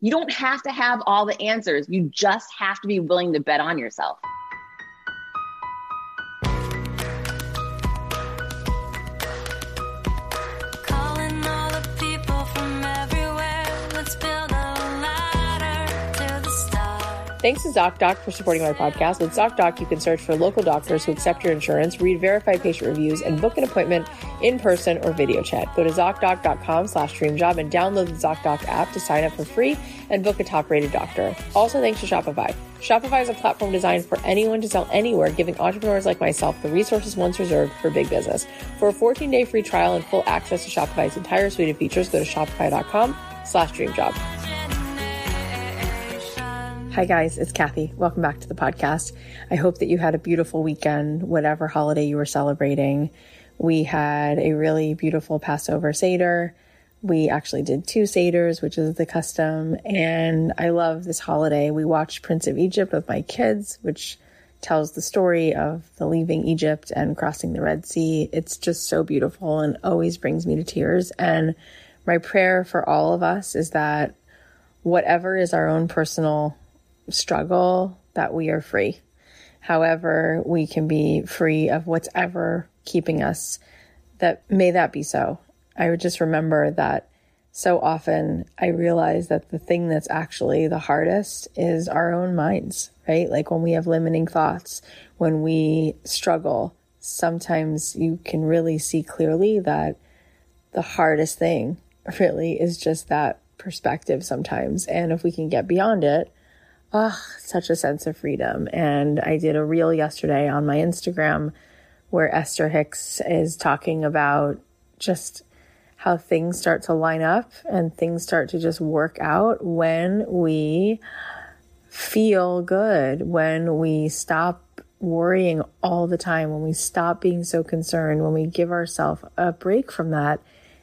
You don't have to have all the answers. You just have to be willing to bet on yourself. Thanks to ZocDoc for supporting my podcast. With ZocDoc, you can search for local doctors who accept your insurance, read verified patient reviews, and book an appointment in person or video chat. Go to ZocDoc.com slash dreamjob and download the ZocDoc app to sign up for free and book a top-rated doctor. Also, thanks to Shopify. Shopify is a platform designed for anyone to sell anywhere, giving entrepreneurs like myself the resources once reserved for big business. For a 14-day free trial and full access to Shopify's entire suite of features, go to shopify.com slash dreamjob. Hi, guys, it's Cathy. Welcome back to the podcast. I hope that you had a beautiful weekend, whatever holiday you were celebrating. We had a really beautiful Passover Seder. We actually did two Seders, which is the custom. And I love this holiday. We watched Prince of Egypt with my kids, which tells the story of the leaving Egypt and crossing the Red Sea. It's just so beautiful and always brings me to tears. And my prayer for all of us is that whatever is our own personal struggle that we are free. However, we can be free of what's ever keeping us, that may that be so. I would just remember that so often I realize that the thing that's actually the hardest is our own minds, right? Like when we have limiting thoughts, when we struggle, sometimes you can really see clearly that the hardest thing really is just that perspective sometimes. And if we can get beyond it, oh, such a sense of freedom. And I did a reel yesterday on my Instagram where Esther Hicks is talking about just how things start to line up and things start to just work out when we feel good, when we stop worrying all the time, when we stop being so concerned, when we give ourselves a break from that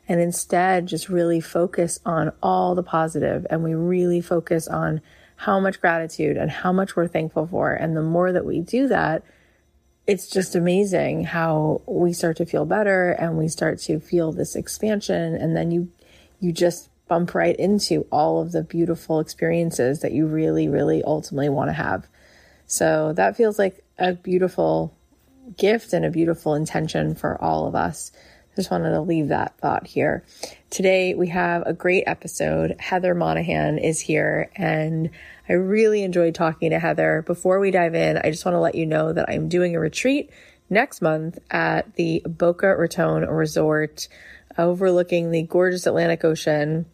and instead just really focus on all the positive and we really focus on how much gratitude and how much we're thankful for. And the more that we do that, it's just amazing how we start to feel better and we start to feel this expansion. And then you, you just bump right into all of the beautiful experiences that you really, really ultimately want to have. So that feels like a beautiful gift and a beautiful intention for all of us. Just wanted to leave that thought here. Today we have a great episode. Heather Monahan is here and I really enjoyed talking to Heather. Before we dive in, I just want to let you know that I'm doing a retreat next month at the Boca Raton Resort overlooking the gorgeous Atlantic Ocean.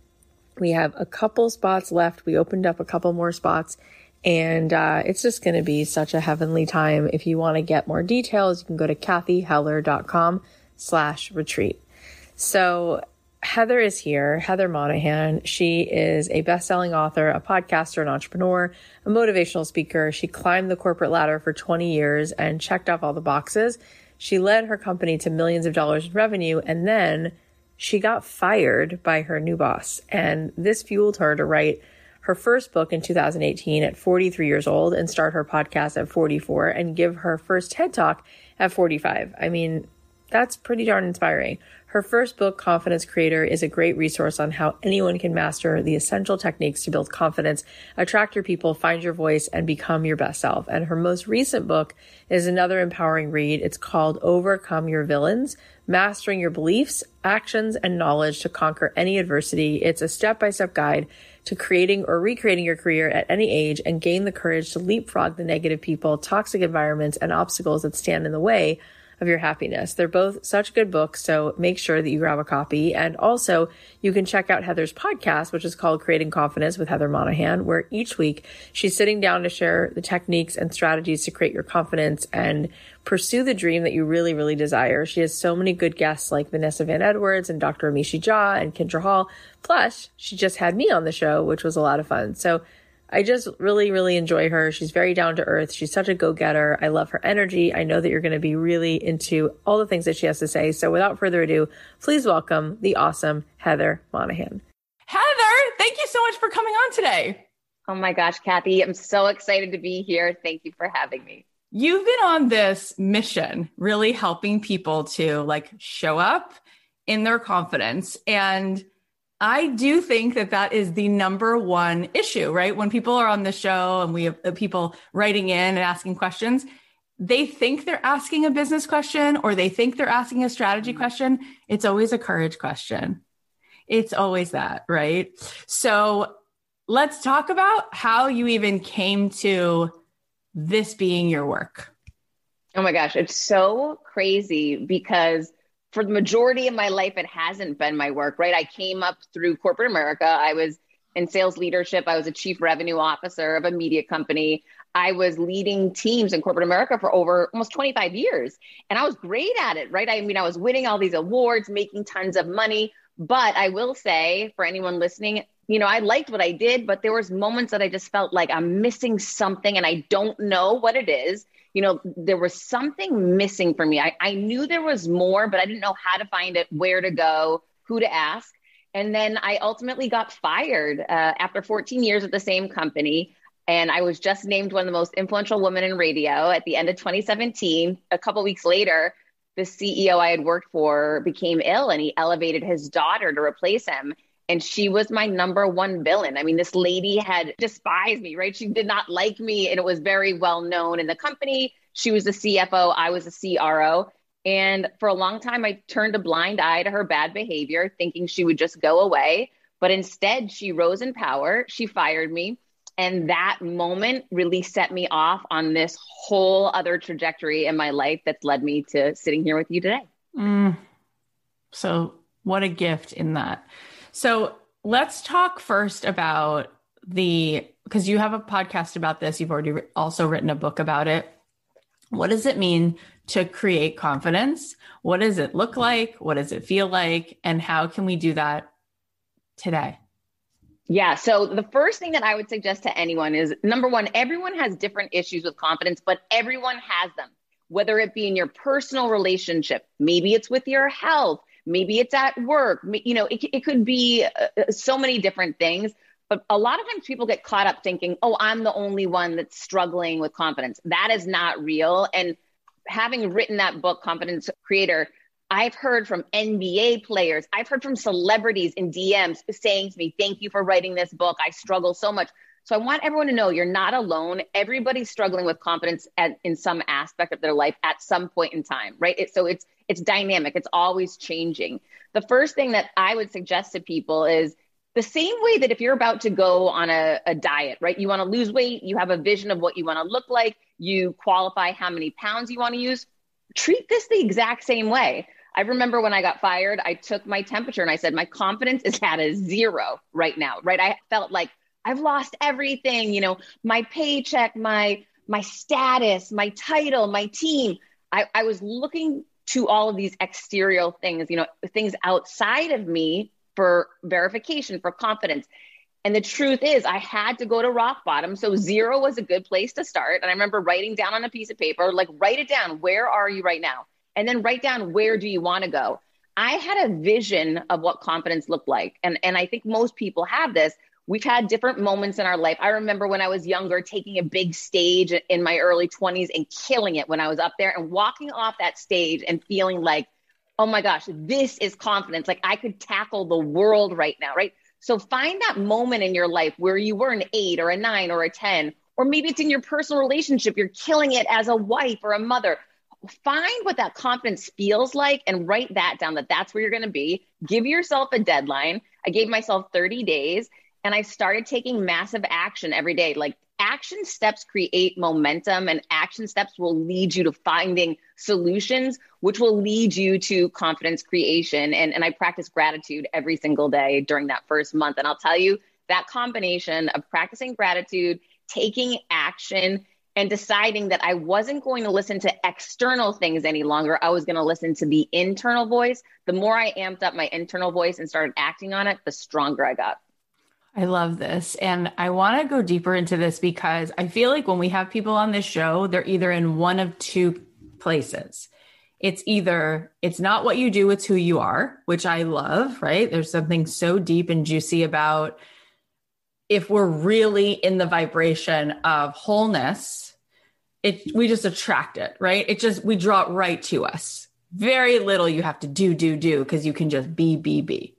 We have a couple spots left. We opened up a couple more spots and uh, it's just going to be such a heavenly time. If you want to get more details, you can go to cathyheller.com slash retreat. So Heather is here, Heather Monahan. She is a best-selling author, a podcaster, an entrepreneur, a motivational speaker. She climbed the corporate ladder for 20 years and checked off all the boxes. She led her company to millions of dollars in revenue and then she got fired by her new boss. And this fueled her to write her first book in 2018 at 43 years old and start her podcast at 44 and give her first TED Talk at 45. I mean, that's pretty darn inspiring. Her first book, Confidence Creator, is a great resource on how anyone can master the essential techniques to build confidence, attract your people, find your voice, and become your best self. And her most recent book is another empowering read. It's called Overcome Your Villains, Mastering Your Beliefs, Actions, and Knowledge to Conquer Any Adversity. It's a step-by-step guide to creating or recreating your career at any age and gain the courage to leapfrog the negative people, toxic environments, and obstacles that stand in the way of your happiness. They're both such good books, so make sure that you grab a copy. And also, you can check out Heather's podcast, which is called Creating Confidence with Heather Monahan, where each week she's sitting down to share the techniques and strategies to create your confidence and pursue the dream that you really, really desire. She has so many good guests like Vanessa Van Edwards and Dr. Amishi Jha and Kindra Hall. Plus, she just had me on the show, which was a lot of fun. So I just really, really enjoy her. She's very down to earth. She's such a go getter. I love her energy. I know that you're going to be really into all the things that she has to say. So without further ado, please welcome the awesome Heather Monahan. Heather, thank you so much for coming on today. Oh my gosh, Cathy, I'm so excited to be here. Thank you for having me. You've been on this mission, really helping people to like show up in their confidence. And I do think that that is the number one issue, right? When people are on the show and we have uh, people writing in and asking questions, they think they're asking a business question or they think they're asking a strategy question. It's always a courage question. It's always that, right? So let's talk about how you even came to this being your work. Oh my gosh, it's so crazy because for the majority of my life, it hasn't been my work, right? I came up through corporate America. I was in sales leadership. I was a chief revenue officer of a media company. I was leading teams in corporate America for over almost 25 years. And I was great at it, right? I mean, I was winning all these awards, making tons of money. But I will say for anyone listening, you know, I liked what I did, but there was moments that I just felt like I'm missing something and I don't know what it is you know, there was something missing for me. I, I knew there was more, but I didn't know how to find it, where to go, who to ask. And then I ultimately got fired uh, after 14 years at the same company. And I was just named one of the most influential women in radio at the end of 2017. A couple weeks later, the CEO I had worked for became ill and he elevated his daughter to replace him and she was my number one villain. I mean, this lady had despised me, right? She did not like me, and it was very well known in the company. She was the CFO, I was the CRO. And for a long time, I turned a blind eye to her bad behavior, thinking she would just go away. But instead, she rose in power. She fired me. And that moment really set me off on this whole other trajectory in my life that's led me to sitting here with you today. Mm. So, what a gift in that. So let's talk first about the because you have a podcast about this. You've already also written a book about it. What does it mean to create confidence? What does it look like? What does it feel like? And how can we do that today? Yeah. So the first thing that I would suggest to anyone is number one, everyone has different issues with confidence, but everyone has them, whether it be in your personal relationship, maybe it's with your health, maybe it's at work you know it, it could be uh, uh, so many different things but a lot of times people get caught up thinking oh i'm the only one that's struggling with confidence that is not real and having written that book confidence creator I've heard from NBA players. I've heard from celebrities in DMs saying to me, Thank you for writing this book. I struggle so much. So I want everyone to know you're not alone. Everybody's struggling with confidence at, in some aspect of their life at some point in time, right? It, so it's it's dynamic. It's always changing. The first thing that I would suggest to people is the same way that if you're about to go on a, a diet, right? You want to lose weight, you have a vision of what you want to look like, you qualify how many pounds you want to use. Treat this the exact same way. I remember when I got fired, I took my temperature and I said, My confidence is at a zero right now, right? I felt like I've lost everything, you know, my paycheck, my my status, my title, my team. I, I was looking to all of these exterior things, you know, things outside of me for verification, for confidence. And the truth is, I had to go to rock bottom. So zero was a good place to start. And I remember writing down on a piece of paper, like, write it down. Where are you right now? And then write down where do you want to go? I had a vision of what confidence looked like. And, and I think most people have this we've had different moments in our life. I remember when I was younger taking a big stage in my early 20s and killing it when I was up there and walking off that stage and feeling like, oh my gosh, this is confidence. Like I could tackle the world right now, right? So find that moment in your life where you were an eight or a nine or a 10, or maybe it's in your personal relationship. You're killing it as a wife or a mother. Find what that confidence feels like and write that down that that's where you're going to be. Give yourself a deadline. I gave myself 30 days and I started taking massive action every day. Like action steps create momentum, and action steps will lead you to finding solutions, which will lead you to confidence creation. And, and I practice gratitude every single day during that first month. And I'll tell you that combination of practicing gratitude, taking action, and deciding that I wasn't going to listen to external things any longer. I was going to listen to the internal voice. The more I amped up my internal voice and started acting on it, the stronger I got. I love this. And I want to go deeper into this because I feel like when we have people on this show, they're either in one of two places. It's either it's not what you do, it's who you are, which I love, right? There's something so deep and juicy about if we're really in the vibration of wholeness, it we just attract it, right? It just we draw it right to us. Very little you have to do, do, do, because you can just be, be, be.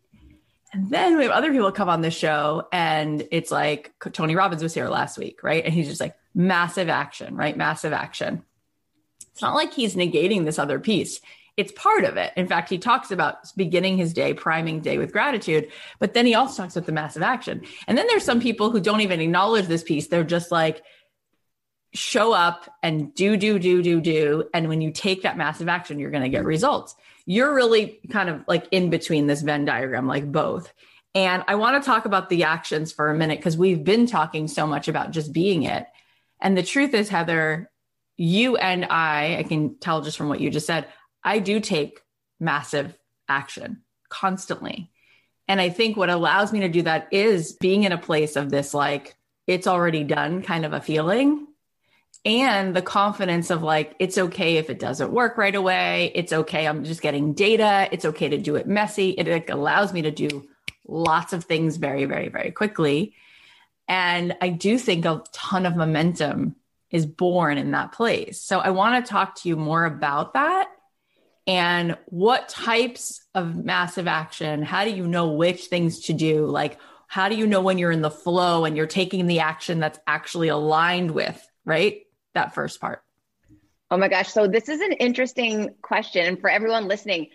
And then we have other people come on the show, and it's like Tony Robbins was here last week, right? And he's just like massive action, right? Massive action. It's not like he's negating this other piece. It's part of it. In fact, he talks about beginning his day, priming day with gratitude, but then he also talks about the massive action. And then there's some people who don't even acknowledge this piece. They're just like, show up and do, do, do, do, do. And when you take that massive action, you're going to get results. You're really kind of like in between this Venn diagram, like both. And I want to talk about the actions for a minute because we've been talking so much about just being it. And the truth is, Heather, you and I, I can tell just from what you just said, I do take massive action constantly. And I think what allows me to do that is being in a place of this, like, it's already done kind of a feeling and the confidence of like it's okay if it doesn't work right away. It's okay i'm just getting data. It's okay to do it messy. It allows me to do lots of things very very very quickly. And i do think a ton of momentum is born in that place. So i want to talk to you more about that and what types of massive action how do you know which things to do? Like how do you know when you're in the flow and you're taking the action that's actually aligned with right that first part? Oh my gosh. So, this is an interesting question. And for everyone listening,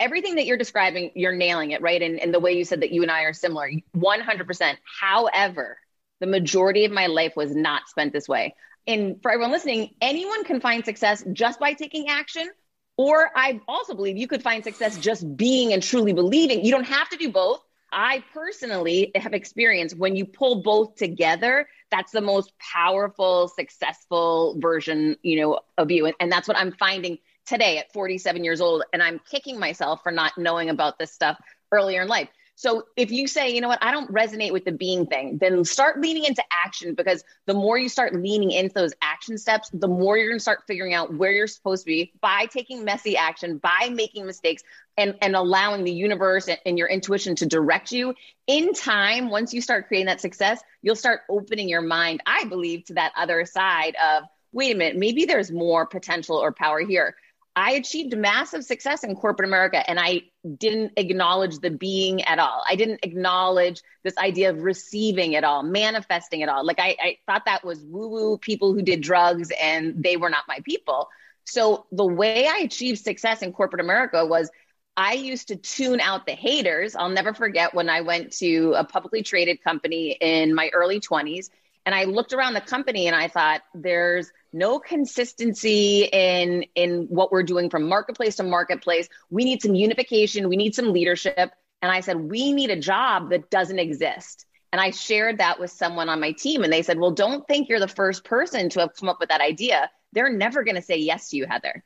everything that you're describing, you're nailing it, right? And, and the way you said that you and I are similar, 100%. However, the majority of my life was not spent this way. And for everyone listening, anyone can find success just by taking action. Or I also believe you could find success just being and truly believing. You don't have to do both. I personally have experienced when you pull both together, that's the most powerful, successful version, you know, of you. And, and that's what I'm finding today at 47 years old. And I'm kicking myself for not knowing about this stuff earlier in life. So if you say, you know what, I don't resonate with the being thing, then start leaning into action because the more you start leaning into those action steps, the more you're going to start figuring out where you're supposed to be by taking messy action, by making mistakes and, and allowing the universe and, and your intuition to direct you. In time, once you start creating that success, you'll start opening your mind, I believe, to that other side of, wait a minute, maybe there's more potential or power here. I achieved massive success in corporate America and I didn't acknowledge the being at all. I didn't acknowledge this idea of receiving at all, manifesting at all. Like I, I thought that was woo woo people who did drugs and they were not my people. So the way I achieved success in corporate America was I used to tune out the haters. I'll never forget when I went to a publicly traded company in my early 20s and I looked around the company and I thought there's no consistency in in what we're doing from marketplace to marketplace. We need some unification, we need some leadership. And I said, we need a job that doesn't exist. And I shared that with someone on my team and they said, "Well, don't think you're the first person to have come up with that idea. They're never going to say yes to you, Heather."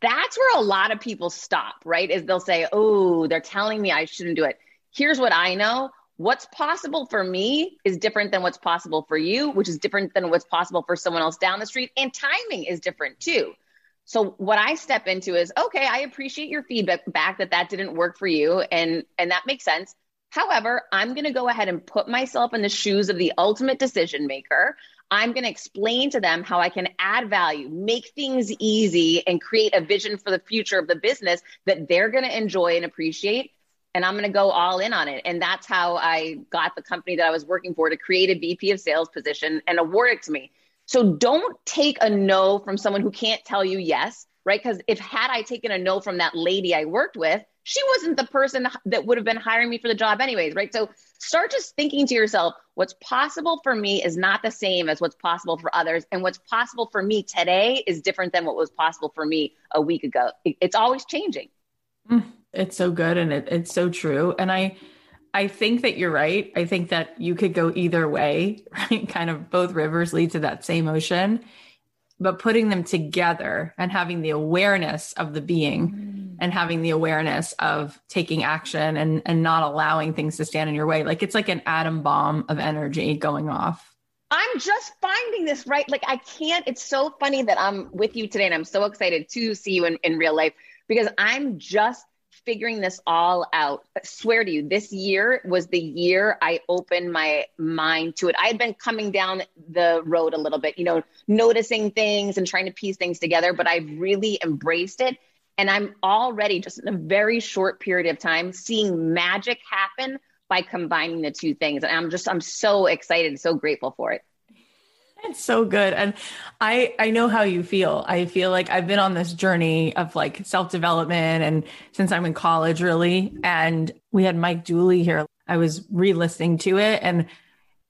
That's where a lot of people stop, right? Is they'll say, "Oh, they're telling me I shouldn't do it." Here's what I know what's possible for me is different than what's possible for you, which is different than what's possible for someone else down the street. And timing is different too. So what I step into is, okay, I appreciate your feedback back that that didn't work for you. And, and that makes sense. However, I'm going to go ahead and put myself in the shoes of the ultimate decision maker. I'm going to explain to them how I can add value, make things easy, and create a vision for the future of the business that they're going to enjoy and appreciate and I'm going to go all in on it. And that's how I got the company that I was working for to create a VP of sales position and award it to me. So don't take a no from someone who can't tell you yes, right? Because if had I taken a no from that lady I worked with, she wasn't the person that would have been hiring me for the job anyways, right? So start just thinking to yourself, what's possible for me is not the same as what's possible for others. And what's possible for me today is different than what was possible for me a week ago. It's always changing. Mm. It's so good and it, it's so true. And I I think that you're right. I think that you could go either way, right? Kind of both rivers lead to that same ocean. But putting them together and having the awareness of the being mm. and having the awareness of taking action and, and not allowing things to stand in your way. Like it's like an atom bomb of energy going off. I'm just finding this right. Like I can't, it's so funny that I'm with you today and I'm so excited to see you in, in real life because I'm just figuring this all out. I swear to you, this year was the year I opened my mind to it. I had been coming down the road a little bit, you know, noticing things and trying to piece things together, but I've really embraced it. And I'm already just in a very short period of time seeing magic happen by combining the two things. And I'm just, I'm so excited, so grateful for it. It's so good. And I I know how you feel. I feel like I've been on this journey of like self-development and since I'm in college really and we had Mike Dooley here. I was re-listening to it and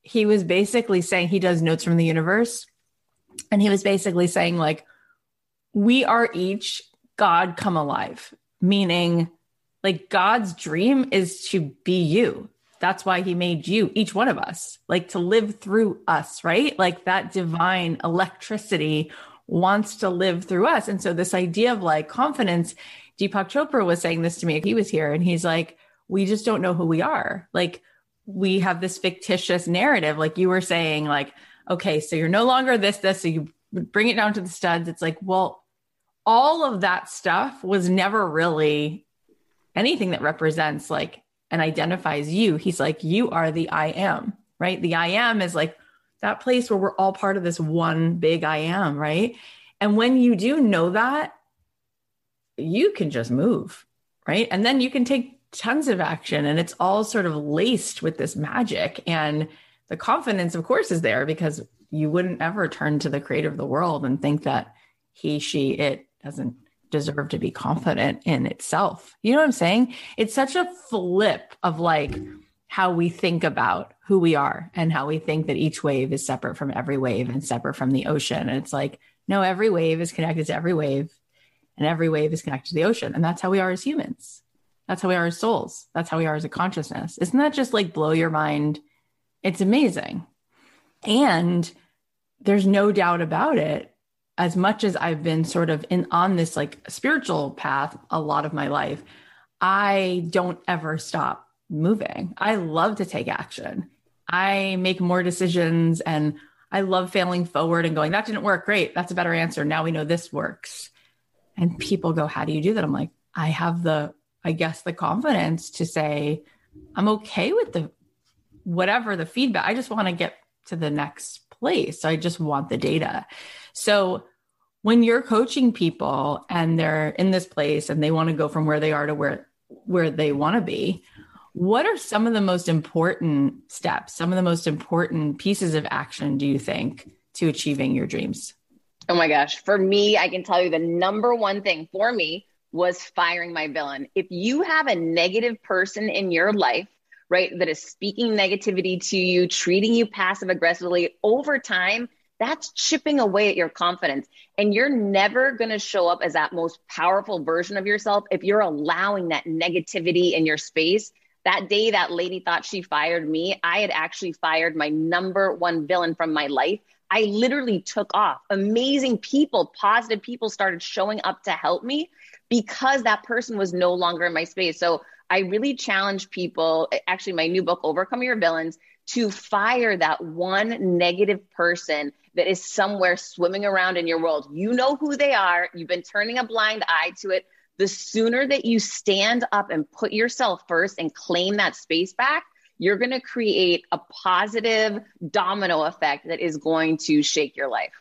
he was basically saying he does notes from the universe and he was basically saying like we are each God come alive, meaning like God's dream is to be you. That's why he made you, each one of us, like to live through us, right? Like that divine electricity wants to live through us. And so this idea of like confidence, Deepak Chopra was saying this to me. If he was here and he's like, we just don't know who we are. Like we have this fictitious narrative, like you were saying, like, okay, so you're no longer this, this. So you bring it down to the studs. It's like, well, all of that stuff was never really anything that represents like and identifies you. He's like, you are the I am, right? The I am is like that place where we're all part of this one big I am, right? And when you do know that, you can just move, right? And then you can take tons of action and it's all sort of laced with this magic. And the confidence, of course, is there because you wouldn't ever turn to the creator of the world and think that he, she, it doesn't deserve to be confident in itself. You know what I'm saying? It's such a flip of like how we think about who we are and how we think that each wave is separate from every wave and separate from the ocean. And it's like, no, every wave is connected to every wave and every wave is connected to the ocean. And that's how we are as humans. That's how we are as souls. That's how we are as a consciousness. Isn't that just like blow your mind? It's amazing. And there's no doubt about it as much as I've been sort of in on this like spiritual path a lot of my life, I don't ever stop moving. I love to take action. I make more decisions and I love failing forward and going, that didn't work. Great. That's a better answer. Now we know this works. And people go, how do you do that? I'm like, I have the, I guess, the confidence to say, I'm okay with the whatever the feedback. I just want to get to the next place. I just want the data. So when you're coaching people and they're in this place and they want to go from where they are to where where they want to be what are some of the most important steps some of the most important pieces of action do you think to achieving your dreams? Oh my gosh. For me i can tell you the number one thing for me was firing my villain. If you have a negative person in your life right that is speaking negativity to you treating you passive aggressively over time that's chipping away at your confidence. And you're never going to show up as that most powerful version of yourself if you're allowing that negativity in your space. That day that lady thought she fired me, I had actually fired my number one villain from my life. I literally took off. Amazing people, positive people started showing up to help me because that person was no longer in my space. So I really challenge people, actually, my new book, Overcome Your Villains, to fire that one negative person that is somewhere swimming around in your world. You know who they are, you've been turning a blind eye to it. The sooner that you stand up and put yourself first and claim that space back, you're going to create a positive domino effect that is going to shake your life.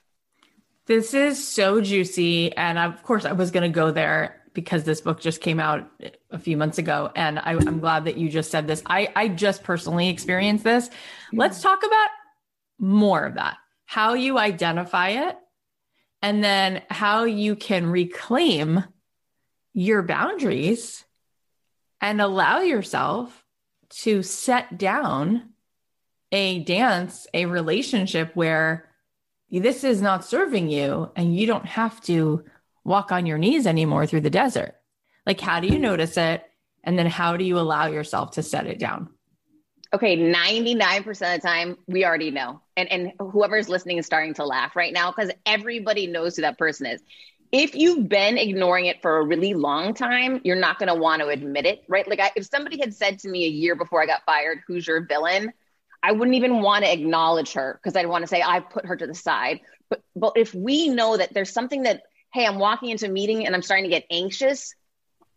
This is so juicy. And of course, I was going to go there because this book just came out a few months ago. And I, am glad that you just said this. I, I just personally experienced this. Mm-hmm. Let's talk about more of that how you identify it, and then how you can reclaim your boundaries and allow yourself to set down a dance, a relationship where this is not serving you and you don't have to walk on your knees anymore through the desert. Like, how do you notice it? And then how do you allow yourself to set it down? Okay, 99% of the time, we already know. And, and whoever's listening is starting to laugh right now because everybody knows who that person is. If you've been ignoring it for a really long time, you're not going to want to admit it, right? Like, I, if somebody had said to me a year before I got fired, who's your villain? I wouldn't even want to acknowledge her because I'd want to say I put her to the side. But but if we know that there's something that, hey, I'm walking into a meeting and I'm starting to get anxious,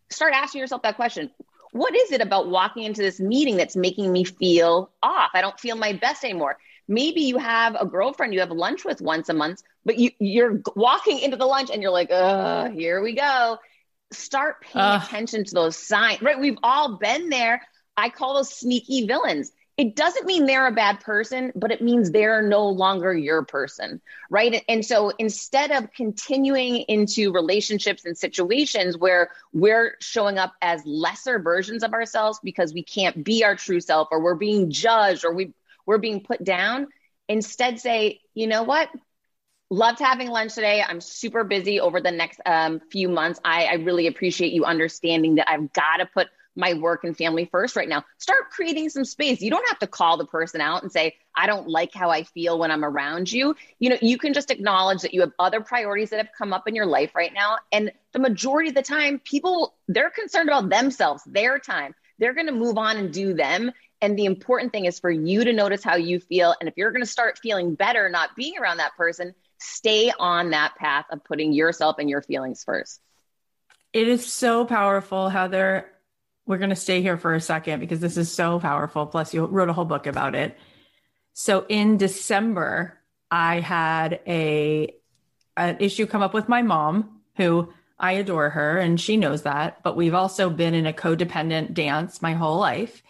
start asking yourself that question what is it about walking into this meeting that's making me feel off? I don't feel my best anymore. Maybe you have a girlfriend you have lunch with once a month, but you, you're walking into the lunch and you're like, uh, here we go. Start paying uh. attention to those signs, right? We've all been there. I call those sneaky villains it doesn't mean they're a bad person, but it means they're no longer your person, right? And so instead of continuing into relationships and situations where we're showing up as lesser versions of ourselves because we can't be our true self or we're being judged or we, we're being put down, instead say, you know what? Loved having lunch today. I'm super busy over the next um, few months. I, I really appreciate you understanding that I've got to put my work and family first right now. Start creating some space. You don't have to call the person out and say, I don't like how I feel when I'm around you. You know, you can just acknowledge that you have other priorities that have come up in your life right now. And the majority of the time, people, they're concerned about themselves, their time. They're going to move on and do them. And the important thing is for you to notice how you feel. And if you're going to start feeling better not being around that person, stay on that path of putting yourself and your feelings first. It is so powerful how they're we're going to stay here for a second because this is so powerful. Plus, you wrote a whole book about it. So in December, I had a an issue come up with my mom, who I adore her and she knows that, but we've also been in a codependent dance my whole life.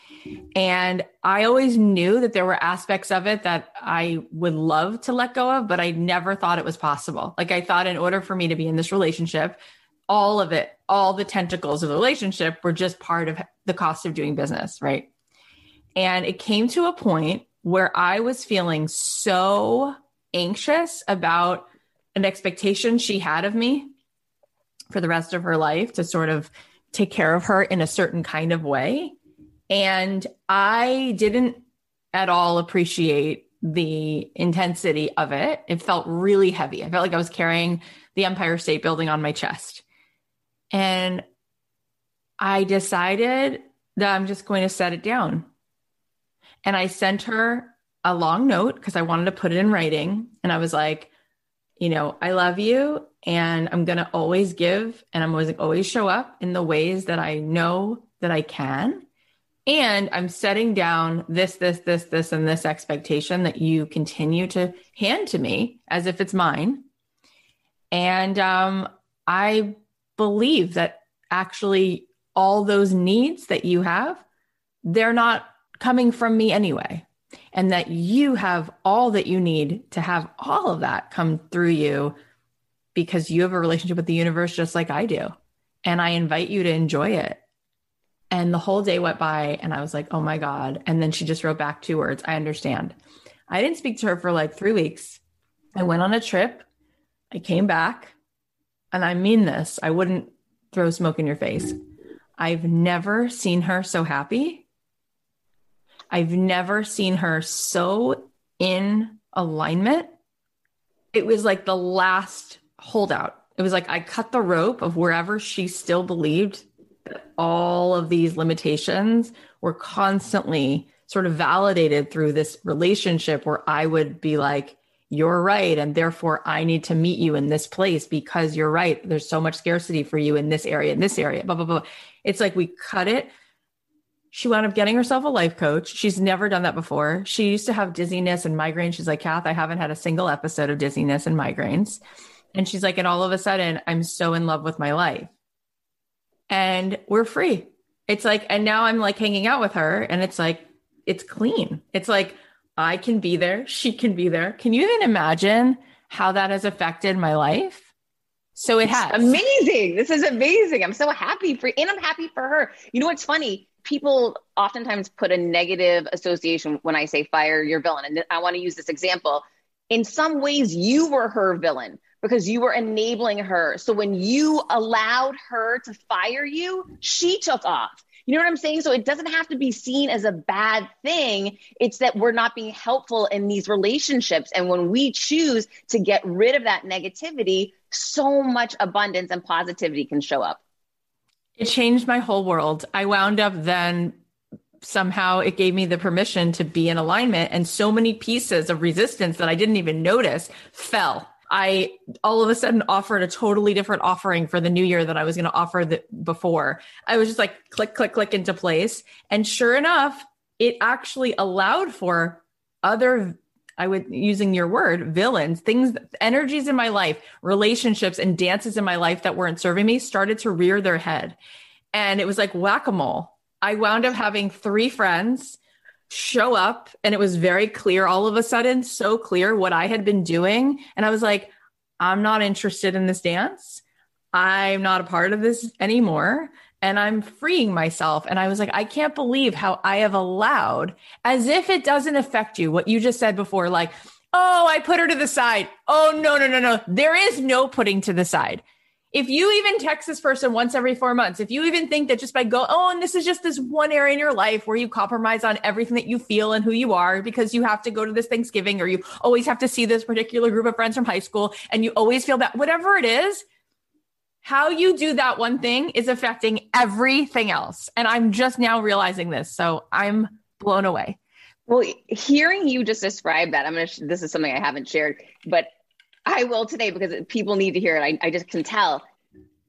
And I always knew that there were aspects of it that I would love to let go of, but I never thought it was possible. Like I thought in order for me to be in this relationship, all of it, all the tentacles of the relationship were just part of the cost of doing business, right? And it came to a point where I was feeling so anxious about an expectation she had of me for the rest of her life to sort of take care of her in a certain kind of way. And I didn't at all appreciate the intensity of it. It felt really heavy. I felt like I was carrying the Empire State Building on my chest. And I decided that I'm just going to set it down. And I sent her a long note because I wanted to put it in writing. And I was like, you know, I love you and I'm going to always give and I'm always always show up in the ways that I know that I can. And I'm setting down this, this, this, this, and this expectation that you continue to hand to me as if it's mine. And um, I believe that actually all those needs that you have, they're not coming from me anyway. And that you have all that you need to have all of that come through you because you have a relationship with the universe just like I do. And I invite you to enjoy it. And the whole day went by and I was like, oh my God. And then she just wrote back two words I understand. I didn't speak to her for like three weeks. I went on a trip. I came back and I mean this, I wouldn't throw smoke in your face. I've never seen her so happy. I've never seen her so in alignment. It was like the last holdout. It was like I cut the rope of wherever she still believed that all of these limitations were constantly sort of validated through this relationship where I would be like, you're right. And therefore, I need to meet you in this place because you're right. There's so much scarcity for you in this area, in this area, blah, blah, blah. It's like we cut it. She wound up getting herself a life coach. She's never done that before. She used to have dizziness and migraines. She's like, Kath, I haven't had a single episode of dizziness and migraines. And she's like, and all of a sudden, I'm so in love with my life. And we're free. It's like, and now I'm like hanging out with her, and it's like, it's clean. It's like, I can be there. She can be there. Can you even imagine how that has affected my life? So it has. Amazing. This is amazing. I'm so happy for, and I'm happy for her. You know what's funny? People oftentimes put a negative association when I say fire your villain. And I want to use this example. In some ways, you were her villain because you were enabling her. So when you allowed her to fire you, she took off. You know what I'm saying? So it doesn't have to be seen as a bad thing. It's that we're not being helpful in these relationships. And when we choose to get rid of that negativity, so much abundance and positivity can show up. It changed my whole world. I wound up then somehow it gave me the permission to be in alignment and so many pieces of resistance that I didn't even notice fell I all of a sudden offered a totally different offering for the new year that I was going to offer the, before. I was just like click, click, click into place. And sure enough, it actually allowed for other, I would using your word, villains, things, energies in my life, relationships and dances in my life that weren't serving me started to rear their head. And it was like whack a mole. I wound up having three friends show up and it was very clear all of a sudden, so clear what I had been doing. And I was like, I'm not interested in this dance. I'm not a part of this anymore. And I'm freeing myself. And I was like, I can't believe how I have allowed, as if it doesn't affect you, what you just said before, like, oh, I put her to the side. Oh, no, no, no, no. There is no putting to the side if you even text this person once every four months, if you even think that just by go, oh, and this is just this one area in your life where you compromise on everything that you feel and who you are because you have to go to this Thanksgiving or you always have to see this particular group of friends from high school and you always feel that whatever it is, how you do that one thing is affecting everything else. And I'm just now realizing this. So I'm blown away. Well, hearing you just describe that, I'm going to, this is something I haven't shared, but I will today because people need to hear it. I, I just can tell.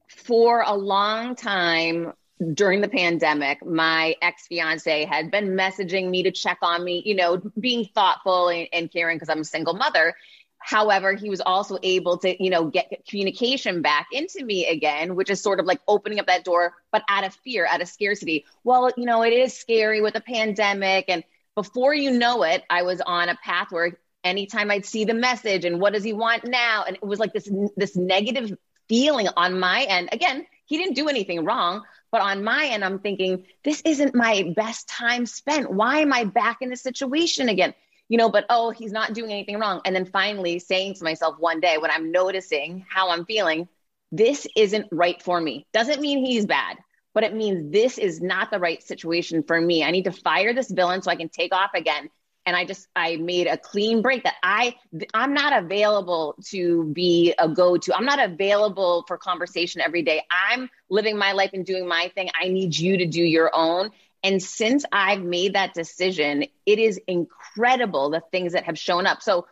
For a long time during the pandemic, my ex fiance had been messaging me to check on me, you know, being thoughtful and, and caring because I'm a single mother. However, he was also able to, you know, get communication back into me again, which is sort of like opening up that door, but out of fear, out of scarcity. Well, you know, it is scary with a pandemic. And before you know it, I was on a path where anytime I'd see the message and what does he want now? And it was like this, this negative feeling on my end. Again, he didn't do anything wrong, but on my end, I'm thinking, this isn't my best time spent. Why am I back in this situation again? You know, but oh, he's not doing anything wrong. And then finally saying to myself one day when I'm noticing how I'm feeling, this isn't right for me. Doesn't mean he's bad, but it means this is not the right situation for me. I need to fire this villain so I can take off again and I just I made a clean break that I I'm not available to be a go-to. I'm not available for conversation every day. I'm living my life and doing my thing. I need you to do your own. And since I've made that decision, it is incredible the things that have shown up. So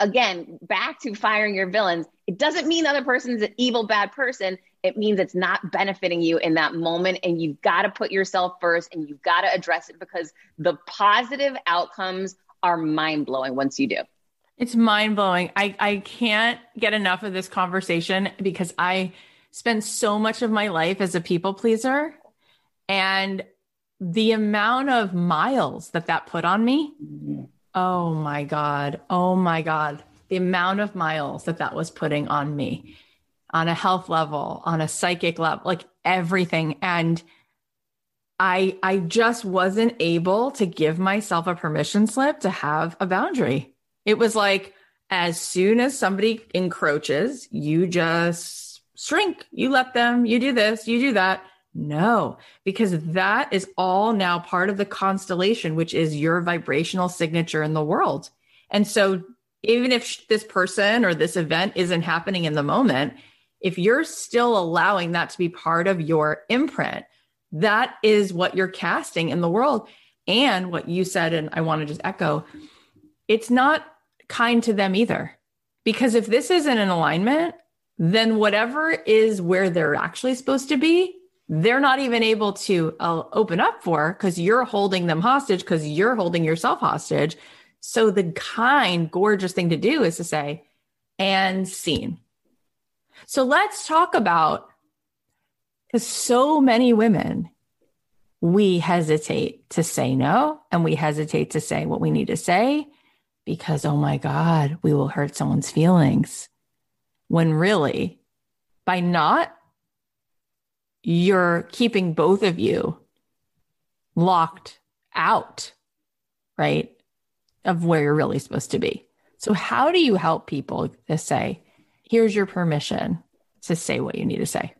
again, back to firing your villains, it doesn't mean the other person's an evil bad person it means it's not benefiting you in that moment. And you've got to put yourself first and you've got to address it because the positive outcomes are mind blowing once you do. It's mind blowing. I, I can't get enough of this conversation because I spent so much of my life as a people pleaser. And the amount of miles that that put on me. Oh my God. Oh my God. The amount of miles that that was putting on me on a health level, on a psychic level, like everything. And I I just wasn't able to give myself a permission slip to have a boundary. It was like as soon as somebody encroaches, you just shrink. You let them, you do this, you do that. No, because that is all now part of the constellation, which is your vibrational signature in the world. And so, even if this person or this event isn't happening in the moment, if you're still allowing that to be part of your imprint, that is what you're casting in the world. And what you said, and I want to just echo, it's not kind to them either. Because if this isn't in alignment, then whatever is where they're actually supposed to be, they're not even able to uh, open up for because you're holding them hostage because you're holding yourself hostage. So the kind, gorgeous thing to do is to say, and seen so let's talk about because so many women, we hesitate to say no and we hesitate to say what we need to say because, oh my God, we will hurt someone's feelings. When really, by not, you're keeping both of you locked out, right? Of where you're really supposed to be. So, how do you help people to say, here's your permission to say what you need to say.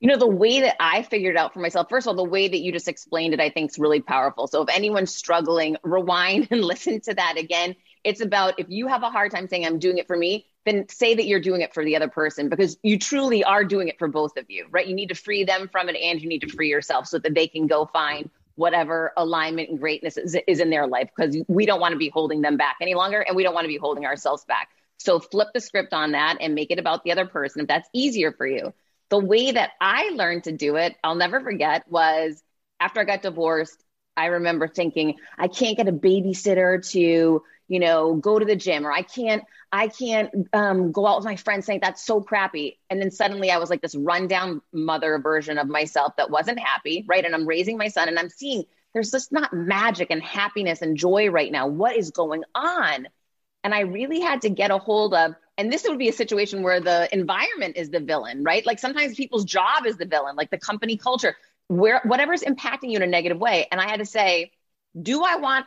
You know, the way that I figured out for myself, first of all, the way that you just explained it, I think is really powerful. So if anyone's struggling, rewind and listen to that again. It's about if you have a hard time saying, I'm doing it for me, then say that you're doing it for the other person because you truly are doing it for both of you, right? You need to free them from it and you need to free yourself so that they can go find whatever alignment and greatness is, is in their life because we don't want to be holding them back any longer and we don't want to be holding ourselves back. So flip the script on that and make it about the other person if that's easier for you. The way that I learned to do it, I'll never forget, was after I got divorced, I remember thinking, I can't get a babysitter to, you know, go to the gym or I can't, I can't um, go out with my friends saying that's so crappy. And then suddenly I was like this rundown mother version of myself that wasn't happy, right? And I'm raising my son and I'm seeing there's just not magic and happiness and joy right now. What is going on? And I really had to get a hold of, and this would be a situation where the environment is the villain, right? Like sometimes people's job is the villain, like the company culture, where whatever's impacting you in a negative way. And I had to say, do I want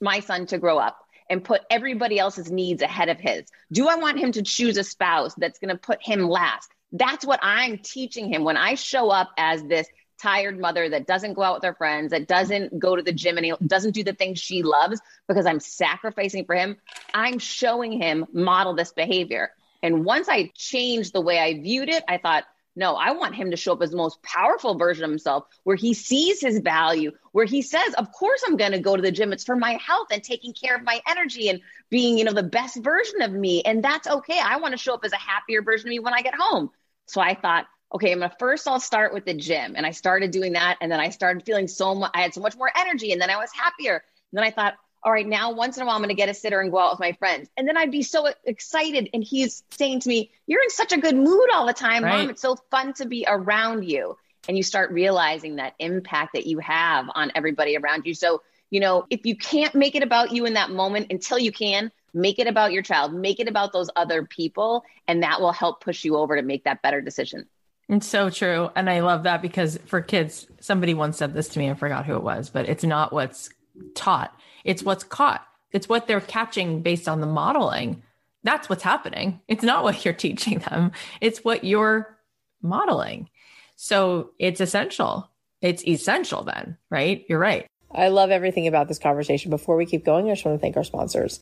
my son to grow up and put everybody else's needs ahead of his? Do I want him to choose a spouse that's going to put him last? That's what I'm teaching him when I show up as this tired mother that doesn't go out with her friends, that doesn't go to the gym and doesn't do the things she loves because I'm sacrificing for him. I'm showing him model this behavior. And once I changed the way I viewed it, I thought, no, I want him to show up as the most powerful version of himself, where he sees his value, where he says, Of course, I'm going to go to the gym. It's for my health and taking care of my energy and being, you know, the best version of me. And that's okay. I want to show up as a happier version of me when I get home. So I thought, okay, I'm gonna first I'll start with the gym. And I started doing that. And then I started feeling so much, I had so much more energy. And then I was happier. And then I thought, all right, now once in a while, I'm to get a sitter and go out with my friends. And then I'd be so excited. And he's saying to me, You're in such a good mood all the time, right. mom. It's so fun to be around you. And you start realizing that impact that you have on everybody around you. So, you know, if you can't make it about you in that moment until you can, make it about your child, make it about those other people. And that will help push you over to make that better decision. It's so true. And I love that because for kids, somebody once said this to me, I forgot who it was, but it's not what's taught it's what's caught. It's what they're catching based on the modeling. That's what's happening. It's not what you're teaching them. It's what you're modeling. So it's essential. It's essential then, right? You're right. I love everything about this conversation. Before we keep going, I just want to thank our sponsors.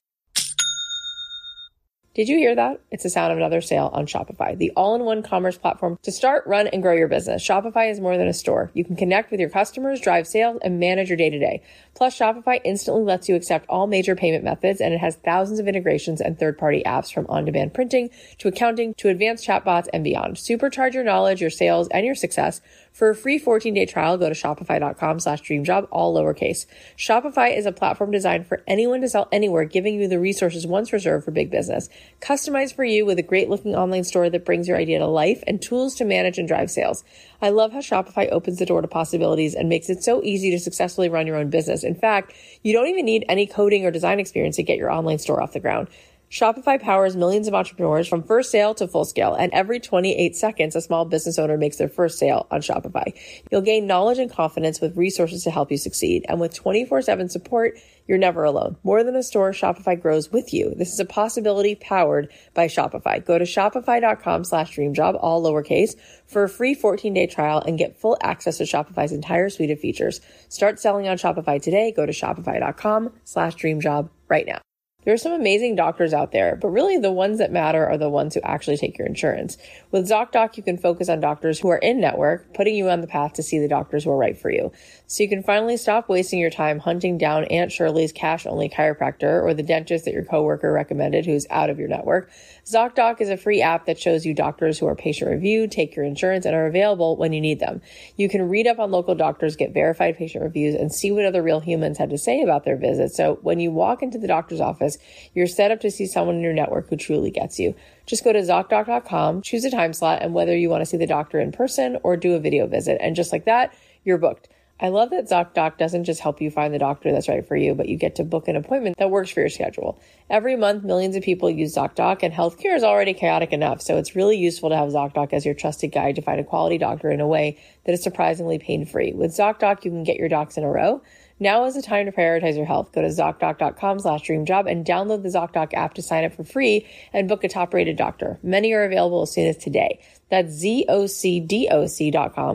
Did you hear that? It's the sound of another sale on Shopify, the all in one commerce platform to start, run, and grow your business. Shopify is more than a store. You can connect with your customers, drive sales, and manage your day to day. Plus, Shopify instantly lets you accept all major payment methods, and it has thousands of integrations and third party apps from on demand printing to accounting to advanced chatbots and beyond. Supercharge your knowledge, your sales, and your success for a free 14-day trial, go to shopify.com slash dreamjob, all lowercase. Shopify is a platform designed for anyone to sell anywhere, giving you the resources once reserved for big business. Customized for you with a great looking online store that brings your idea to life and tools to manage and drive sales. I love how Shopify opens the door to possibilities and makes it so easy to successfully run your own business. In fact, you don't even need any coding or design experience to get your online store off the ground. Shopify powers millions of entrepreneurs from first sale to full scale, and every 28 seconds, a small business owner makes their first sale on Shopify. You'll gain knowledge and confidence with resources to help you succeed. And with 24 7 support, you're never alone. More than a store, Shopify grows with you. This is a possibility powered by Shopify. Go to shopify.com slash dreamjob, all lowercase, for a free 14 day trial and get full access to Shopify's entire suite of features. Start selling on Shopify today. Go to shopify.com slash dreamjob right now. There are some amazing doctors out there, but really the ones that matter are the ones who actually take your insurance. With ZocDoc, you can focus on doctors who are in network, putting you on the path to see the doctors who are right for you. So you can finally stop wasting your time hunting down Aunt Shirley's cash only chiropractor or the dentist that your coworker recommended who's out of your network. ZocDoc is a free app that shows you doctors who are patient reviewed, take your insurance, and are available when you need them. You can read up on local doctors, get verified patient reviews, and see what other real humans had to say about their visit. So when you walk into the doctor's office, you're set up to see someone in your network who truly gets you. Just go to ZocDoc.com, choose a time slot, and whether you want to see the doctor in person or do a video visit. And just like that, you're booked. I love that ZocDoc doesn't just help you find the doctor that's right for you, but you get to book an appointment that works for your schedule. Every month, millions of people use ZocDoc, and healthcare is already chaotic enough, so it's really useful to have ZocDoc as your trusted guide to find a quality doctor in a way that is surprisingly pain free. With ZocDoc, you can get your docs in a row. Now is the time to prioritize your health. Go to ZocDoc.com slash dreamjob and download the ZocDoc app to sign up for free and book a top rated doctor. Many are available as soon as today. That's Z-O-C-D-O-C.com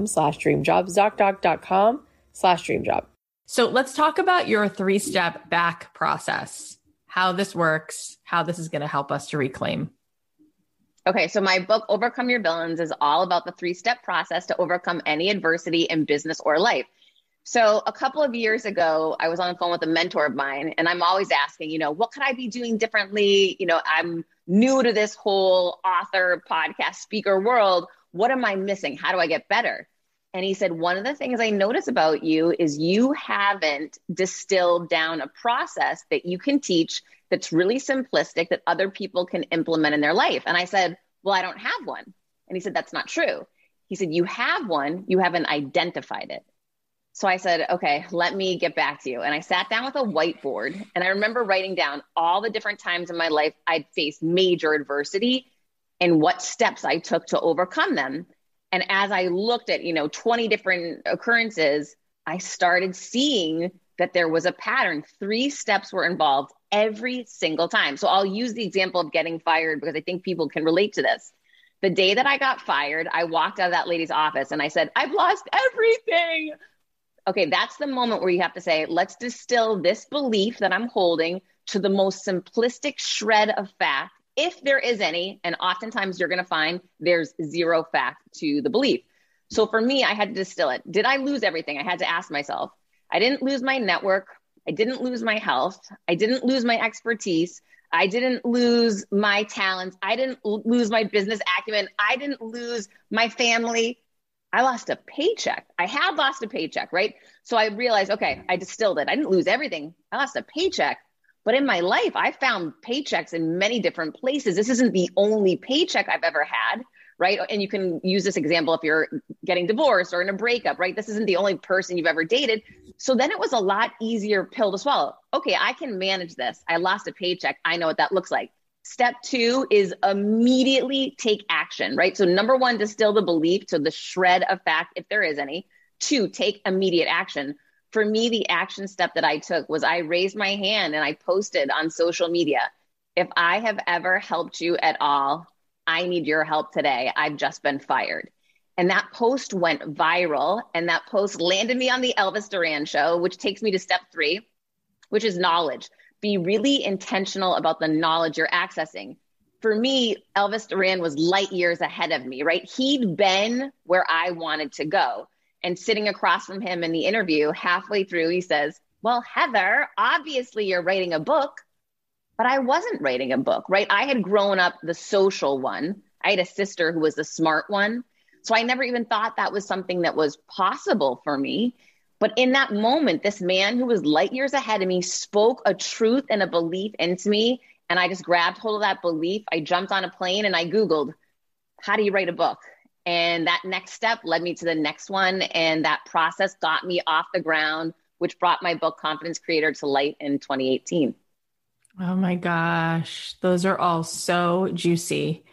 slash dreamjob, ZocDoc.com slash dream job. So let's talk about your three step back process, how this works, how this is going to help us to reclaim. Okay, so my book, Overcome Your Villains, is all about the three step process to overcome any adversity in business or life. So, a couple of years ago, I was on the phone with a mentor of mine, and I'm always asking, you know, what could I be doing differently? You know, I'm new to this whole author, podcast, speaker world. What am I missing? How do I get better? And he said, One of the things I notice about you is you haven't distilled down a process that you can teach that's really simplistic that other people can implement in their life? And I said, Well, I don't have one. And he said, That's not true. He said, You have one, you haven't identified it. So I said, Okay, let me get back to you. And I sat down with a whiteboard and I remember writing down all the different times in my life I'd faced major adversity and what steps I took to overcome them. And as I looked at, you know, 20 different occurrences, I started seeing that there was a pattern. Three steps were involved every single time. So I'll use the example of getting fired because I think people can relate to this. The day that I got fired, I walked out of that lady's office and I said, I've lost everything. Okay, that's the moment where you have to say, let's distill this belief that I'm holding to the most simplistic shred of fact, if there is any. And oftentimes you're going to find there's zero fact to the belief. So for me, I had to distill it. Did I lose everything? I had to ask myself. I didn't lose my network. I didn't lose my health. I didn't lose my expertise. I didn't lose my talents. I didn't lose my business acumen. I didn't lose my family. I lost a paycheck. I had lost a paycheck, right? So I realized, okay, I distilled it. I didn't lose everything. I lost a paycheck. But in my life, I found paychecks in many different places. This isn't the only paycheck I've ever had, right? And you can use this example if you're getting divorced or in a breakup, right? This isn't the only person you've ever dated. So then it was a lot easier pill to swallow. Okay, I can manage this. I lost a paycheck. I know what that looks like. Step two is immediately take action, right? So, number one, distill the belief to the shred of fact, if there is any. Two, take immediate action. For me, the action step that I took was I raised my hand and I posted on social media. If I have ever helped you at all, I need your help today. I've just been fired. And that post went viral. And that post landed me on the Elvis Duran show, which takes me to step three, which is knowledge be really intentional about the knowledge you're accessing. For me, Elvis Duran was light years ahead of me, right? He'd been where I wanted to go. And sitting across from him in the interview, halfway through, he says, Well, Heather, obviously you're writing a book, but I wasn't writing a book, right? I had grown up the social one. I had a sister who was the smart one. So I never even thought that was something that was possible for me. But in that moment, this man who was light years ahead of me spoke a truth and a belief into me. And I just grabbed hold of that belief. I jumped on a plane and I Googled, how do you write a book? And that next step led me to the next one. And that process got me off the ground, which brought my book, Confidence Creator, to light in 2018. Oh my gosh. Those are all so juicy.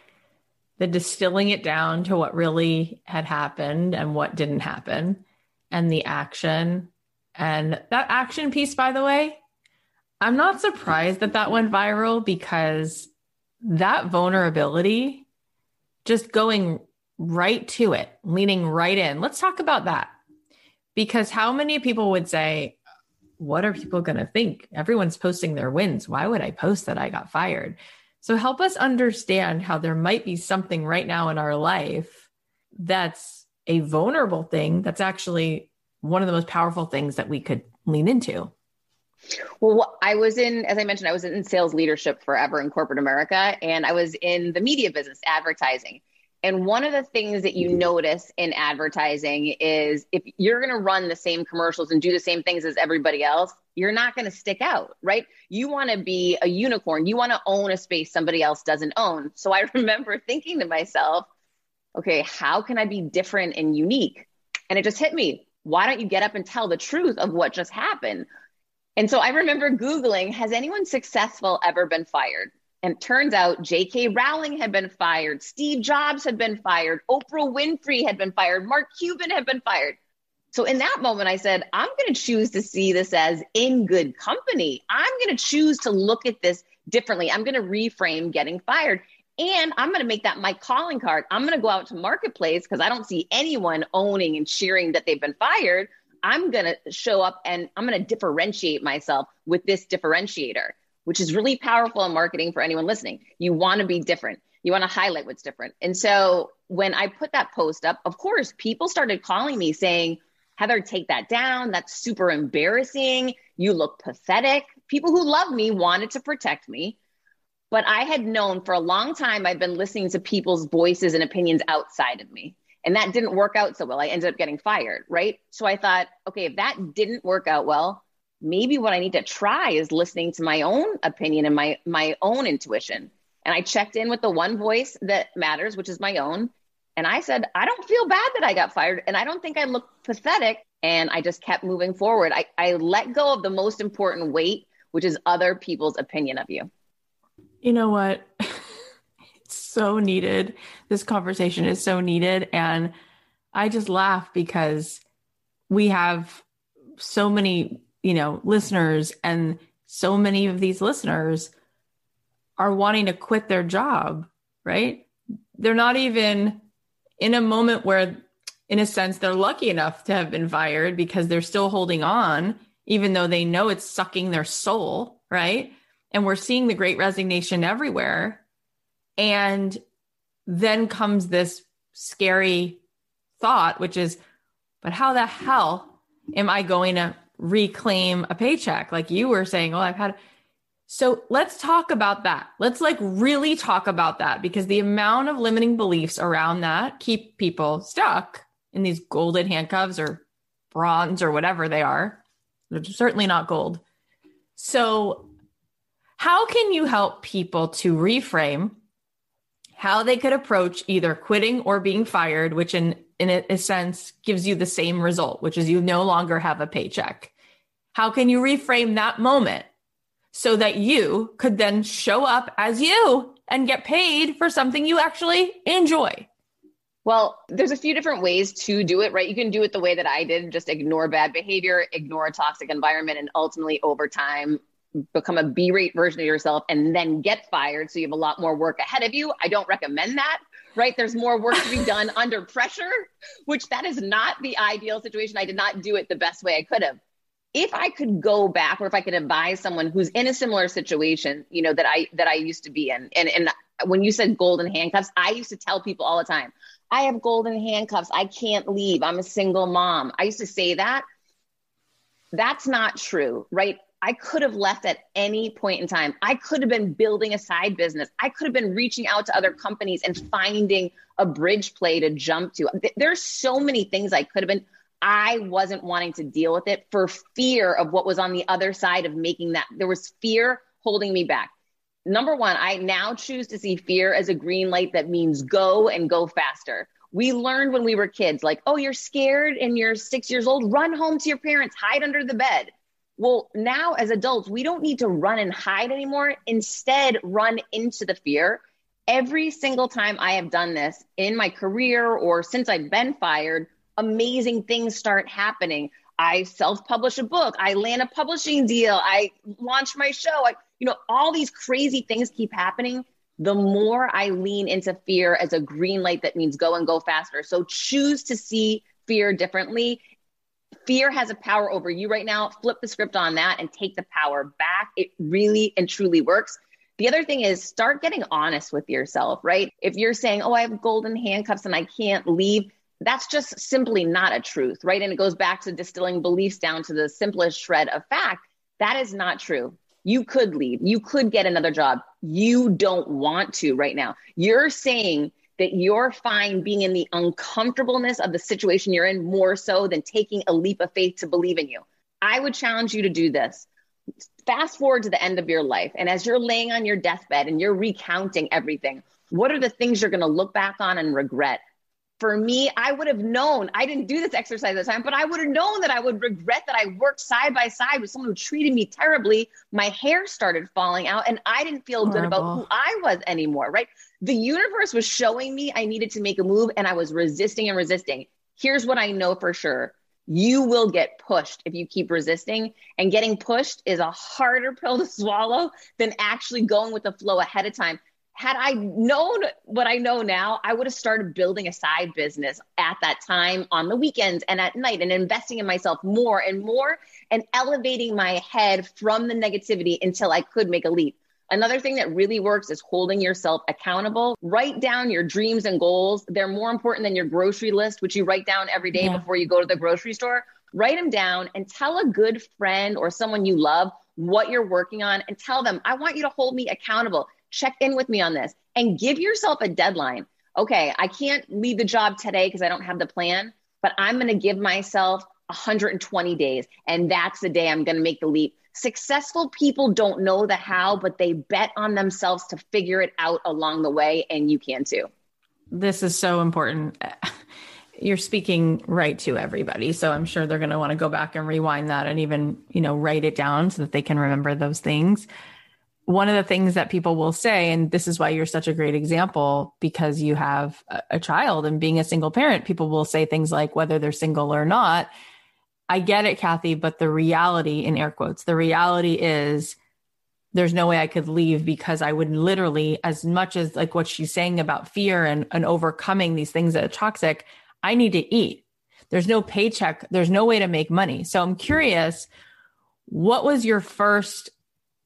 The distilling it down to what really had happened and what didn't happen and the action. And that action piece, by the way, I'm not surprised that that went viral because that vulnerability, just going right to it, leaning right in. Let's talk about that. Because how many people would say, What are people going to think? Everyone's posting their wins. Why would I post that I got fired? So help us understand how there might be something right now in our life that's a vulnerable thing that's actually one of the most powerful things that we could lean into. Well, I was in, as I mentioned, I was in sales leadership forever in corporate America, and I was in the media business, advertising. And one of the things that you notice in advertising is if you're going to run the same commercials and do the same things as everybody else, you're not going to stick out, right? You want to be a unicorn. You want to own a space somebody else doesn't own. So I remember thinking to myself, okay, how can I be different and unique? And it just hit me. Why don't you get up and tell the truth of what just happened? And so I remember Googling, has anyone successful ever been fired? And turns out J.K. Rowling had been fired, Steve Jobs had been fired, Oprah Winfrey had been fired, Mark Cuban had been fired. So in that moment, I said, I'm going to choose to see this as in good company. I'm going to choose to look at this differently. I'm going to reframe getting fired. And I'm going to make that my calling card. I'm going to go out to marketplace because I don't see anyone owning and cheering that they've been fired. I'm going to show up and I'm going to differentiate myself with this differentiator, which is really powerful in marketing for anyone listening. You want to be different. You want to highlight what's different. And so when I put that post up, of course, people started calling me saying, Heather, take that down. That's super embarrassing. You look pathetic. People who love me wanted to protect me. But I had known for a long time, I've been listening to people's voices and opinions outside of me. And that didn't work out so well. I ended up getting fired, right? So I thought, okay, if that didn't work out well, maybe what I need to try is listening to my own opinion and my my own intuition. And I checked in with the one voice that matters, which is my own. And I said, I don't feel bad that I got fired. And I don't think I look pathetic. And I just kept moving forward. I, I let go of the most important weight, which is other people's opinion of you. You know what? it's so needed. This conversation is so needed. And I just laugh because we have so many, you know, listeners and so many of these listeners are wanting to quit their job, right? They're not even in a moment where in a sense they're lucky enough to have been fired because they're still holding on even though they know it's sucking their soul, right? And we're seeing the great resignation everywhere. And then comes this scary thought, which is, but how the hell am I going to reclaim a paycheck? Like you were saying, oh, I've had. So let's talk about that. Let's like really talk about that because the amount of limiting beliefs around that keep people stuck in these golden handcuffs or bronze or whatever they are. They're certainly not gold. So, how can you help people to reframe how they could approach either quitting or being fired, which in in a, sense gives you the same result, which is you no longer have a paycheck. How can you reframe that moment so that you could then show up as you and get paid for something you actually enjoy? Well, there's a few different ways to do it, right? You can do it the way that I did, just ignore bad behavior, ignore a toxic environment, and ultimately over time become a B rate version of yourself and then get fired. So you have a lot more work ahead of you. I don't recommend that right? There's more work to be done under pressure, which that is not the ideal situation. I did not do it the best way I could have. If I could go back or if I could advise someone who's in a similar situation, you know, that I that I used to be in. And and when you said golden handcuffs, I used to tell people all the time, I have golden handcuffs. I can't leave. I'm a single mom. I used to say that. That's not true, right? I could have left at any point in time. I could have been building a side business. I could have been reaching out to other companies and finding a bridge play to jump to. There's so many things I could have been. I wasn't wanting to deal with it for fear of what was on the other side of making that. There was fear holding me back. Number one, I now choose to see fear as a green light that means go and go faster. We learned when we were kids, like, oh, you're scared and you're six years old, run home to your parents, hide under the bed well, now as adults, we don't need to run and hide anymore. Instead, run into the fear. Every single time I have done this in my career or since I've been fired, amazing things start happening. I self publish a book, I land a publishing deal, I launch my show. I, you know, all these crazy things keep happening. The more I lean into fear as a green light that means go and go faster. So choose to see fear differently fear has a power over you right now. Flip the script on that and take the power back. It really and truly works. The other thing is start getting honest with yourself, right? If you're saying, oh, I have golden handcuffs and I can't leave, that's just simply not a truth, right? And it goes back to distilling beliefs down to the simplest shred of fact. That is not true. You could leave. You could get another job. You don't want to right now. You're saying that you're fine being in the uncomfortableness of the situation you're in more so than taking a leap of faith to believe in you. I would challenge you to do this. Fast forward to the end of your life. And as you're laying on your deathbed and you're recounting everything, what are the things you're going to look back on and regret? For me, I would have known, I didn't do this exercise at the time, but I would have known that I would regret that I worked side by side with someone who treated me terribly. My hair started falling out and I didn't feel Horrible. good about who I was anymore, right? The universe was showing me I needed to make a move and I was resisting and resisting. Here's what I know for sure. You will get pushed if you keep resisting. And getting pushed is a harder pill to swallow than actually going with the flow ahead of time had I known what I know now, I would have started building a side business at that time on the weekends and at night and investing in myself more and more and elevating my head from the negativity until I could make a leap. Another thing that really works is holding yourself accountable. Write down your dreams and goals. They're more important than your grocery list, which you write down every day yeah. before you go to the grocery store. Write them down and tell a good friend or someone you love what you're working on and tell them, I want you to hold me accountable check in with me on this and give yourself a deadline. Okay, I can't leave the job today because I don't have the plan, but I'm going to give myself 120 days. And that's the day I'm going to make the leap. Successful people don't know the how, but they bet on themselves to figure it out along the way. And you can too. This is so important. You're speaking right to everybody. So I'm sure they're going to want to go back and rewind that and even, you know, write it down so that they can remember those things one of the things that people will say, and this is why you're such a great example because you have a, a, child and being a single parent, people will say things like, whether they're single or not, I get it, Cathy, but the reality, in air quotes, the reality is there's no way I could leave because I would literally, as much as like what she's saying about fear and, and overcoming these things that are toxic, I need to eat. There's no paycheck, there's no way to make money. So I'm curious, what was your first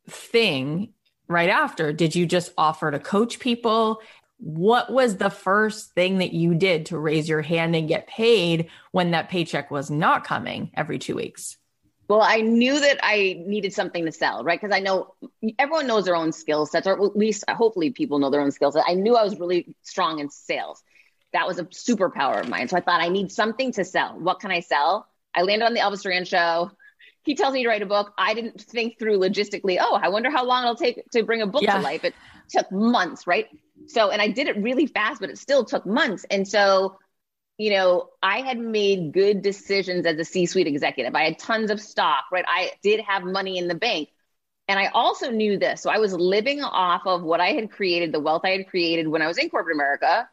thing right after? Did you just offer to coach people? What was the first thing that you did to raise your hand and get paid when that paycheck was not coming every two weeks? Well, I knew that I needed something to sell, right? Because I know everyone knows their own skill sets, or at least hopefully people know their own skill set. I knew I was really strong in sales. That was a superpower of mine. So I thought I need something to sell. What can I sell? I landed on the Elvis Duran show he tells me to write a book. I didn't think through logistically, oh, I wonder how long it'll take to bring a book yeah. to life. It took months, right? So, and I did it really fast, but it still took months. And so, you know, I had made good decisions as a C suite executive. I had tons of stock, right? I did have money in the bank. And I also knew this. So I was living off of what I had created, the wealth I had created when I was in corporate America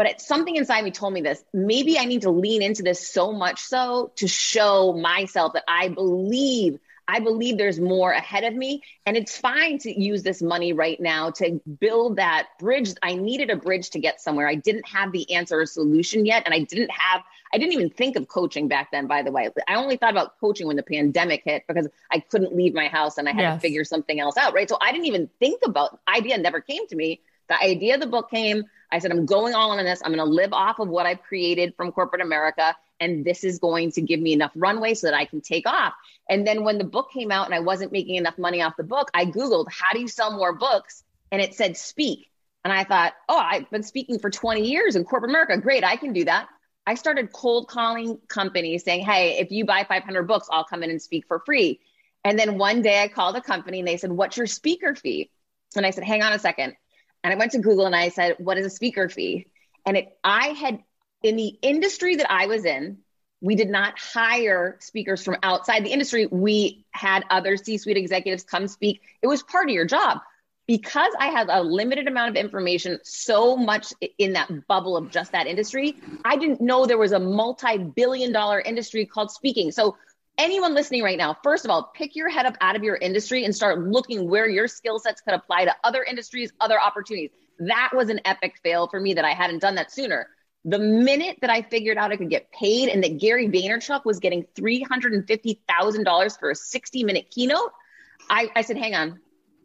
but it's something inside me told me this. Maybe I need to lean into this so much so to show myself that I believe I believe there's more ahead of me. And it's fine to use this money right now to build that bridge. I needed a bridge to get somewhere. I didn't have the answer or solution yet. And I didn't have, I didn't even think of coaching back then, by the way. I only thought about coaching when the pandemic hit because I couldn't leave my house and I had yes. to figure something else out. Right. So I didn't even think about idea never came to me. The idea of the book came. I said, I'm going all in on this. I'm going to live off of what I've created from corporate America. And this is going to give me enough runway so that I can take off. And then when the book came out and I wasn't making enough money off the book, I Googled, how do you sell more books? And it said, speak. And I thought, oh, I've been speaking for 20 years in corporate America. Great, I can do that. I started cold calling companies saying, hey, if you buy 500 books, I'll come in and speak for free. And then one day I called a company and they said, what's your speaker fee? And I said, hang on a second. And I went to Google and I said, what is a speaker fee? And it, I had, in the industry that I was in, we did not hire speakers from outside the industry. We had other C suite executives come speak. It was part of your job. Because I had a limited amount of information, so much in that bubble of just that industry, I didn't know there was a multi billion dollar industry called speaking. So anyone listening right now, first of all, pick your head up out of your industry and start looking where your skill sets could apply to other industries, other opportunities. That was an epic fail for me that I hadn't done that sooner. The minute that I figured out I could get paid and that Gary Vaynerchuk was getting $350,000 for a 60 minute keynote, I, I said, hang on,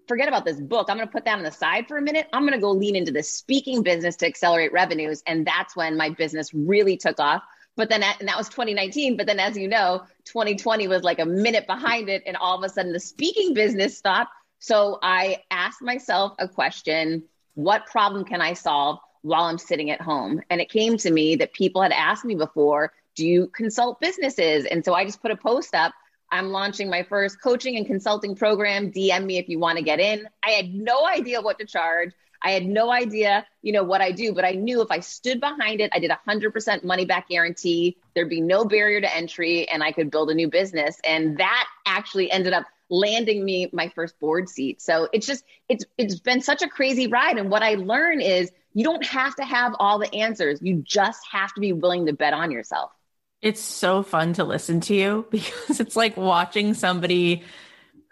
forget about this book. I'm going to put that on the side for a minute. I'm going to go lean into the speaking business to accelerate revenues. And that's when my business really took off. But then, and that was 2019. But then, as you know, 2020 was like a minute behind it. And all of a sudden, the speaking business stopped. So I asked myself a question What problem can I solve while I'm sitting at home? And it came to me that people had asked me before, Do you consult businesses? And so I just put a post up. I'm launching my first coaching and consulting program. DM me if you want to get in. I had no idea what to charge. I had no idea, you know, what I do, but I knew if I stood behind it, I did a hundred percent money back guarantee. There'd be no barrier to entry and I could build a new business. And that actually ended up landing me my first board seat. So it's just, it's, it's been such a crazy ride. And what I learn is you don't have to have all the answers. You just have to be willing to bet on yourself. It's so fun to listen to you because it's like watching somebody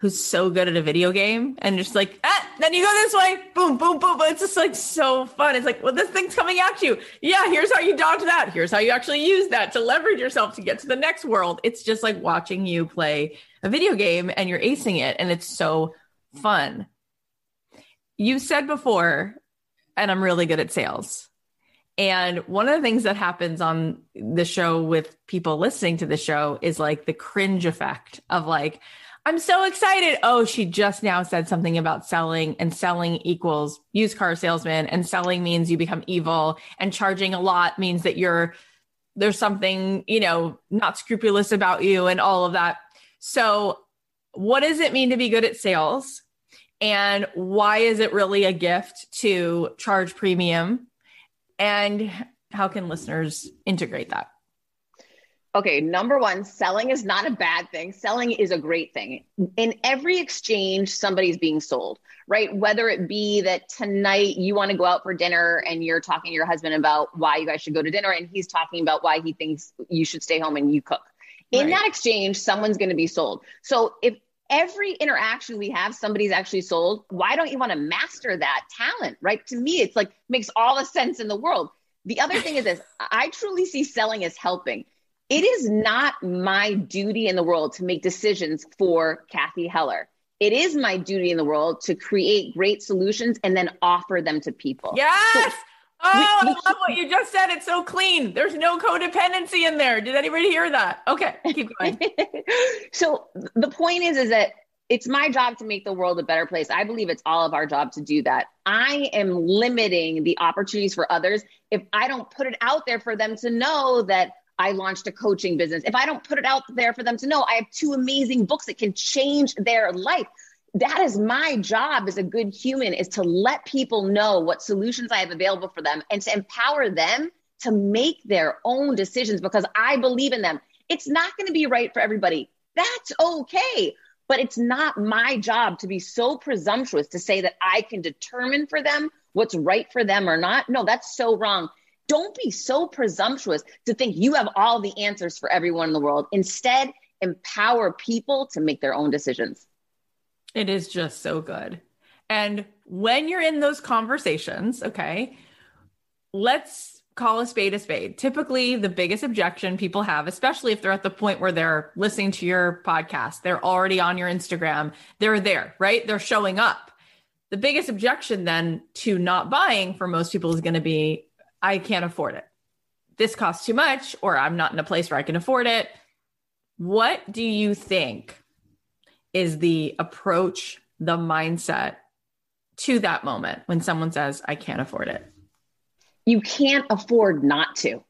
who's so good at a video game and just like, ah, then you go this way, boom, boom, boom. But It's just like so fun. It's like, well, this thing's coming at you. Yeah, here's how you dodge that. Here's how you actually use that to leverage yourself to get to the next world. It's just like watching you play a video game and you're acing it. And it's so fun. You said before, and I'm really good at sales. And one of the things that happens on the show with people listening to the show is like the cringe effect of like, I'm so excited. Oh, she just now said something about selling and selling equals used car salesman and selling means you become evil and charging a lot means that you're there's something, you know, not scrupulous about you and all of that. So, what does it mean to be good at sales? And why is it really a gift to charge premium? And how can listeners integrate that? Okay, number one, selling is not a bad thing. Selling is a great thing. In every exchange, somebody's being sold, right? Whether it be that tonight you want to go out for dinner and you're talking to your husband about why you guys should go to dinner, and he's talking about why he thinks you should stay home and you cook. In right. that exchange, someone's going to be sold. So if every interaction we have, somebody's actually sold, why don't you want to master that talent, right? To me, it's like makes all the sense in the world. The other thing is this I truly see selling as helping it is not my duty in the world to make decisions for Cathy Heller. It is my duty in the world to create great solutions and then offer them to people. Yes. So, Oh, I love what you just said. It's so clean. There's no codependency in there. Did anybody hear that? Okay, keep going. so the point is, is that it's my job to make the world a better place. I believe it's all of our job to do that. I am limiting the opportunities for others if I don't put it out there for them to know that I launched a coaching business. If I don't put it out there for them to know, I have two amazing books that can change their life. That is my job as a good human is to let people know what solutions I have available for them and to empower them to make their own decisions because I believe in them. It's not going to be right for everybody. That's okay. But it's not my job to be so presumptuous to say that I can determine for them what's right for them or not. No, that's so wrong. Don't be so presumptuous to think you have all the answers for everyone in the world. Instead, empower people to make their own decisions. It is just so good. And when you're in those conversations, okay, let's call a spade a spade. Typically, the biggest objection people have, especially if they're at the point where they're listening to your podcast, they're already on your Instagram, they're there, right? They're showing up. The biggest objection then to not buying for most people is going to be I can't afford it. This costs too much, or I'm not in a place where I can afford it. What do you think is the approach, the mindset to that moment when someone says, I can't afford it? You can't afford not to,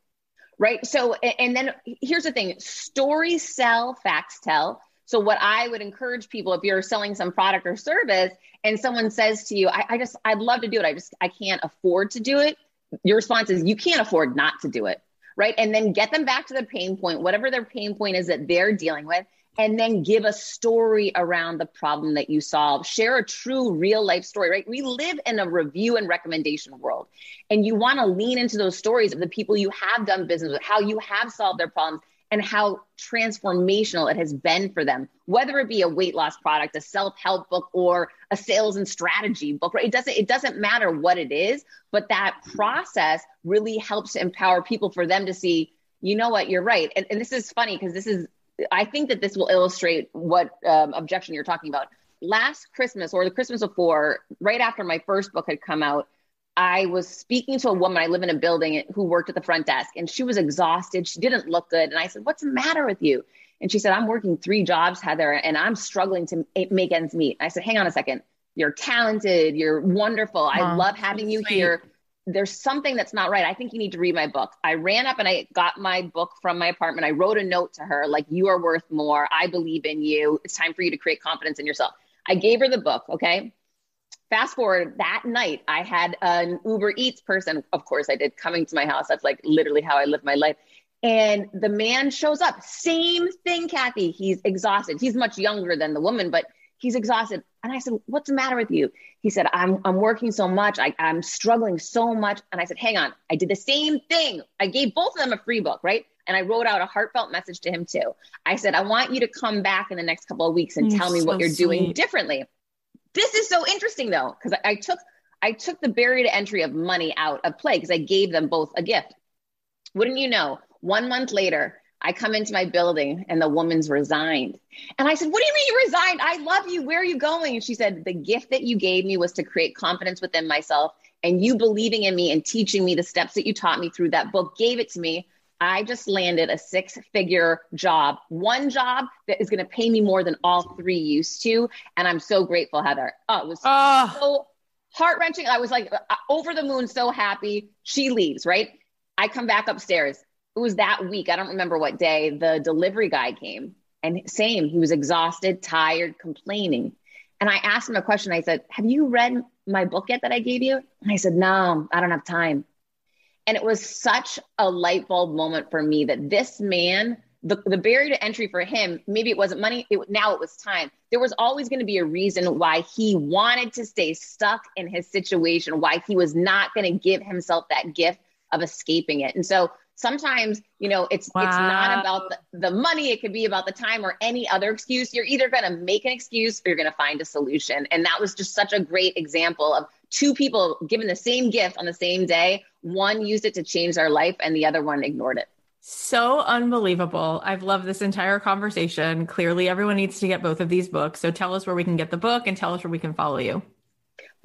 right? So, and then here's the thing stories sell, facts tell. So, what I would encourage people if you're selling some product or service and someone says to you, I, I just, I'd love to do it. I just, I can't afford to do it your response is you can't afford not to do it right? And then get them back to the pain point whatever their pain point is that they're dealing with and then give a story around the problem that you solve. Share a true real life story right? We live in a review and recommendation world and you want to lean into those stories of the people you have done business with how you have solved their problems and how transformational it has been for them, whether it be a weight loss product, a self-help book, or a sales and strategy book. Right? It doesn't it doesn't matter what it is, but that process really helps empower people for them to see, you know what, you're right. And, and this is funny because this is I think that this will illustrate what um, objection you're talking about. Last Christmas or the Christmas before, right after my first book had come out, I was speaking to a woman. I live in a building who worked at the front desk and she was exhausted. She didn't look good. And I said, What's the matter with you? And she said, I'm working three jobs, Heather, and I'm struggling to make ends meet. I said, Hang on a second. You're talented. You're wonderful. I love having you sweet. here. There's something that's not right. I think you need to read my book. I ran up and I got my book from my apartment. I wrote a note to her, like, You are worth more. I believe in you. It's time for you to create confidence in yourself. I gave her the book. Okay fast forward that night, I had an Uber Eats person, of course I did, coming to my house. That's like literally how I live my life. And the man shows up. Same thing, Cathy. He's exhausted. He's much younger than the woman, but he's exhausted. And I said, What's the matter with you? He said, I'm, I'm working so much. I, I'm struggling so much. And I said, Hang on. I did the same thing. I gave both of them a free book, right? And I wrote out a heartfelt message to him too. I said, I want you to come back in the next couple of weeks and tell me so what you're sweet. doing differently. This is so interesting though, because I, I took I took the barrier to entry of money out of play because I gave them both a gift. Wouldn't you know, one month later, I come into my building and the woman's resigned. And I said, What do you mean you resigned? I love you. Where are you going? And she said, The gift that you gave me was to create confidence within myself. And you believing in me and teaching me the steps that you taught me through that book gave it to me. I just landed a six figure job, one job that is going to pay me more than all three used to. And I'm so grateful, Heather. Oh, it was oh. so heart wrenching. I was like uh, over the moon, so happy. She leaves, right? I come back upstairs. it was that week. I don't remember what day the delivery guy came. And same, he was exhausted, tired, complaining. And I asked him a question. I said, Have you read my book yet that I gave you? And I said, No, I don't have time. And it was such a light bulb moment for me that this man, the, the barrier to entry for him, maybe it wasn't money, it, now it was time. There was always going to be a reason why he wanted to stay stuck in his situation, why he was not going to give himself that gift of escaping it. And so sometimes you know it's wow. it's not about the, the money it could be about the time or any other excuse you're either going to make an excuse or you're going to find a solution and that was just such a great example of two people given the same gift on the same day one used it to change their life and the other one ignored it so unbelievable. I've loved this entire conversation. Clearly, everyone needs to get both of these books. So tell us where we can get the book and tell us where we can follow you.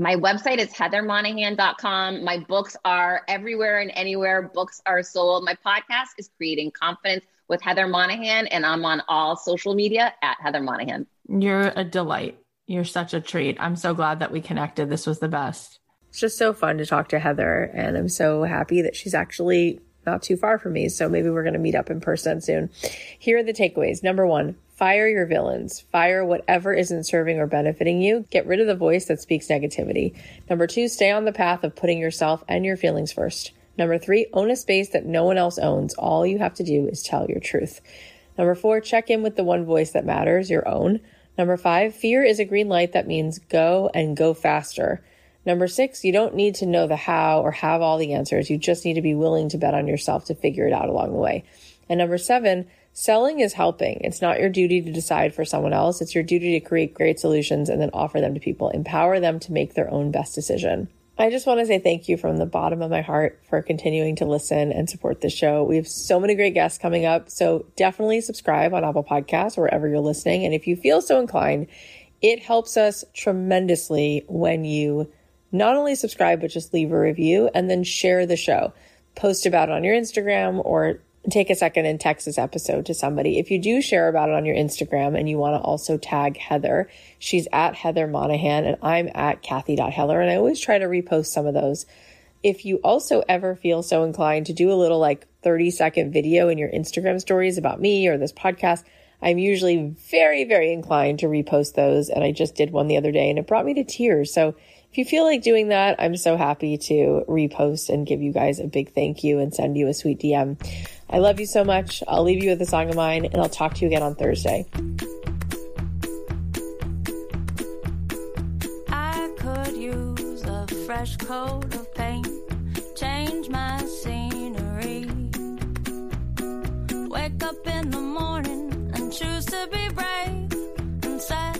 My website is heathermonahan.com. My books are everywhere and anywhere books are sold. My podcast is Creating Confidence with Heather Monahan, and I'm on all social media at Heather Monahan. You're a delight. You're such a treat. I'm so glad that we connected. This was the best. It's just so fun to talk to Heather, and I'm so happy that she's actually not too far from me. So maybe we're going to meet up in person soon. Here are the takeaways. Number one, fire your villains. Fire whatever isn't serving or benefiting you. Get rid of the voice that speaks negativity. Number two, stay on the path of putting yourself and your feelings first. Number three, own a space that no one else owns. All you have to do is tell your truth. Number four, check in with the one voice that matters, your own. Number five, fear is a green light that means go and go faster. Number six, you don't need to know the how or have all the answers. You just need to be willing to bet on yourself to figure it out along the way. And number seven, selling is helping. It's not your duty to decide for someone else. It's your duty to create great solutions and then offer them to people, empower them to make their own best decision. I just want to say thank you from the bottom of my heart for continuing to listen and support the show. We have so many great guests coming up. So definitely subscribe on Apple Podcasts or wherever you're listening. And if you feel so inclined, it helps us tremendously when you not only subscribe, but just leave a review and then share the show. Post about it on your Instagram or take a second and text this episode to somebody. If you do share about it on your Instagram and you want to also tag Heather, she's at Heather Monahan and I'm at Cathy.Heller. And I always try to repost some of those. If you also ever feel so inclined to do a little like 30 second video in your Instagram stories about me or this podcast, I'm usually very, very inclined to repost those. And I just did one the other day and it brought me to tears. So if you feel like doing that, I'm so happy to repost and give you guys a big thank you and send you a sweet DM. I love you so much. I'll leave you with a song of mine and I'll talk to you again on Thursday. I could use a fresh coat of paint, change my scenery. Wake up in the morning and choose to be brave and set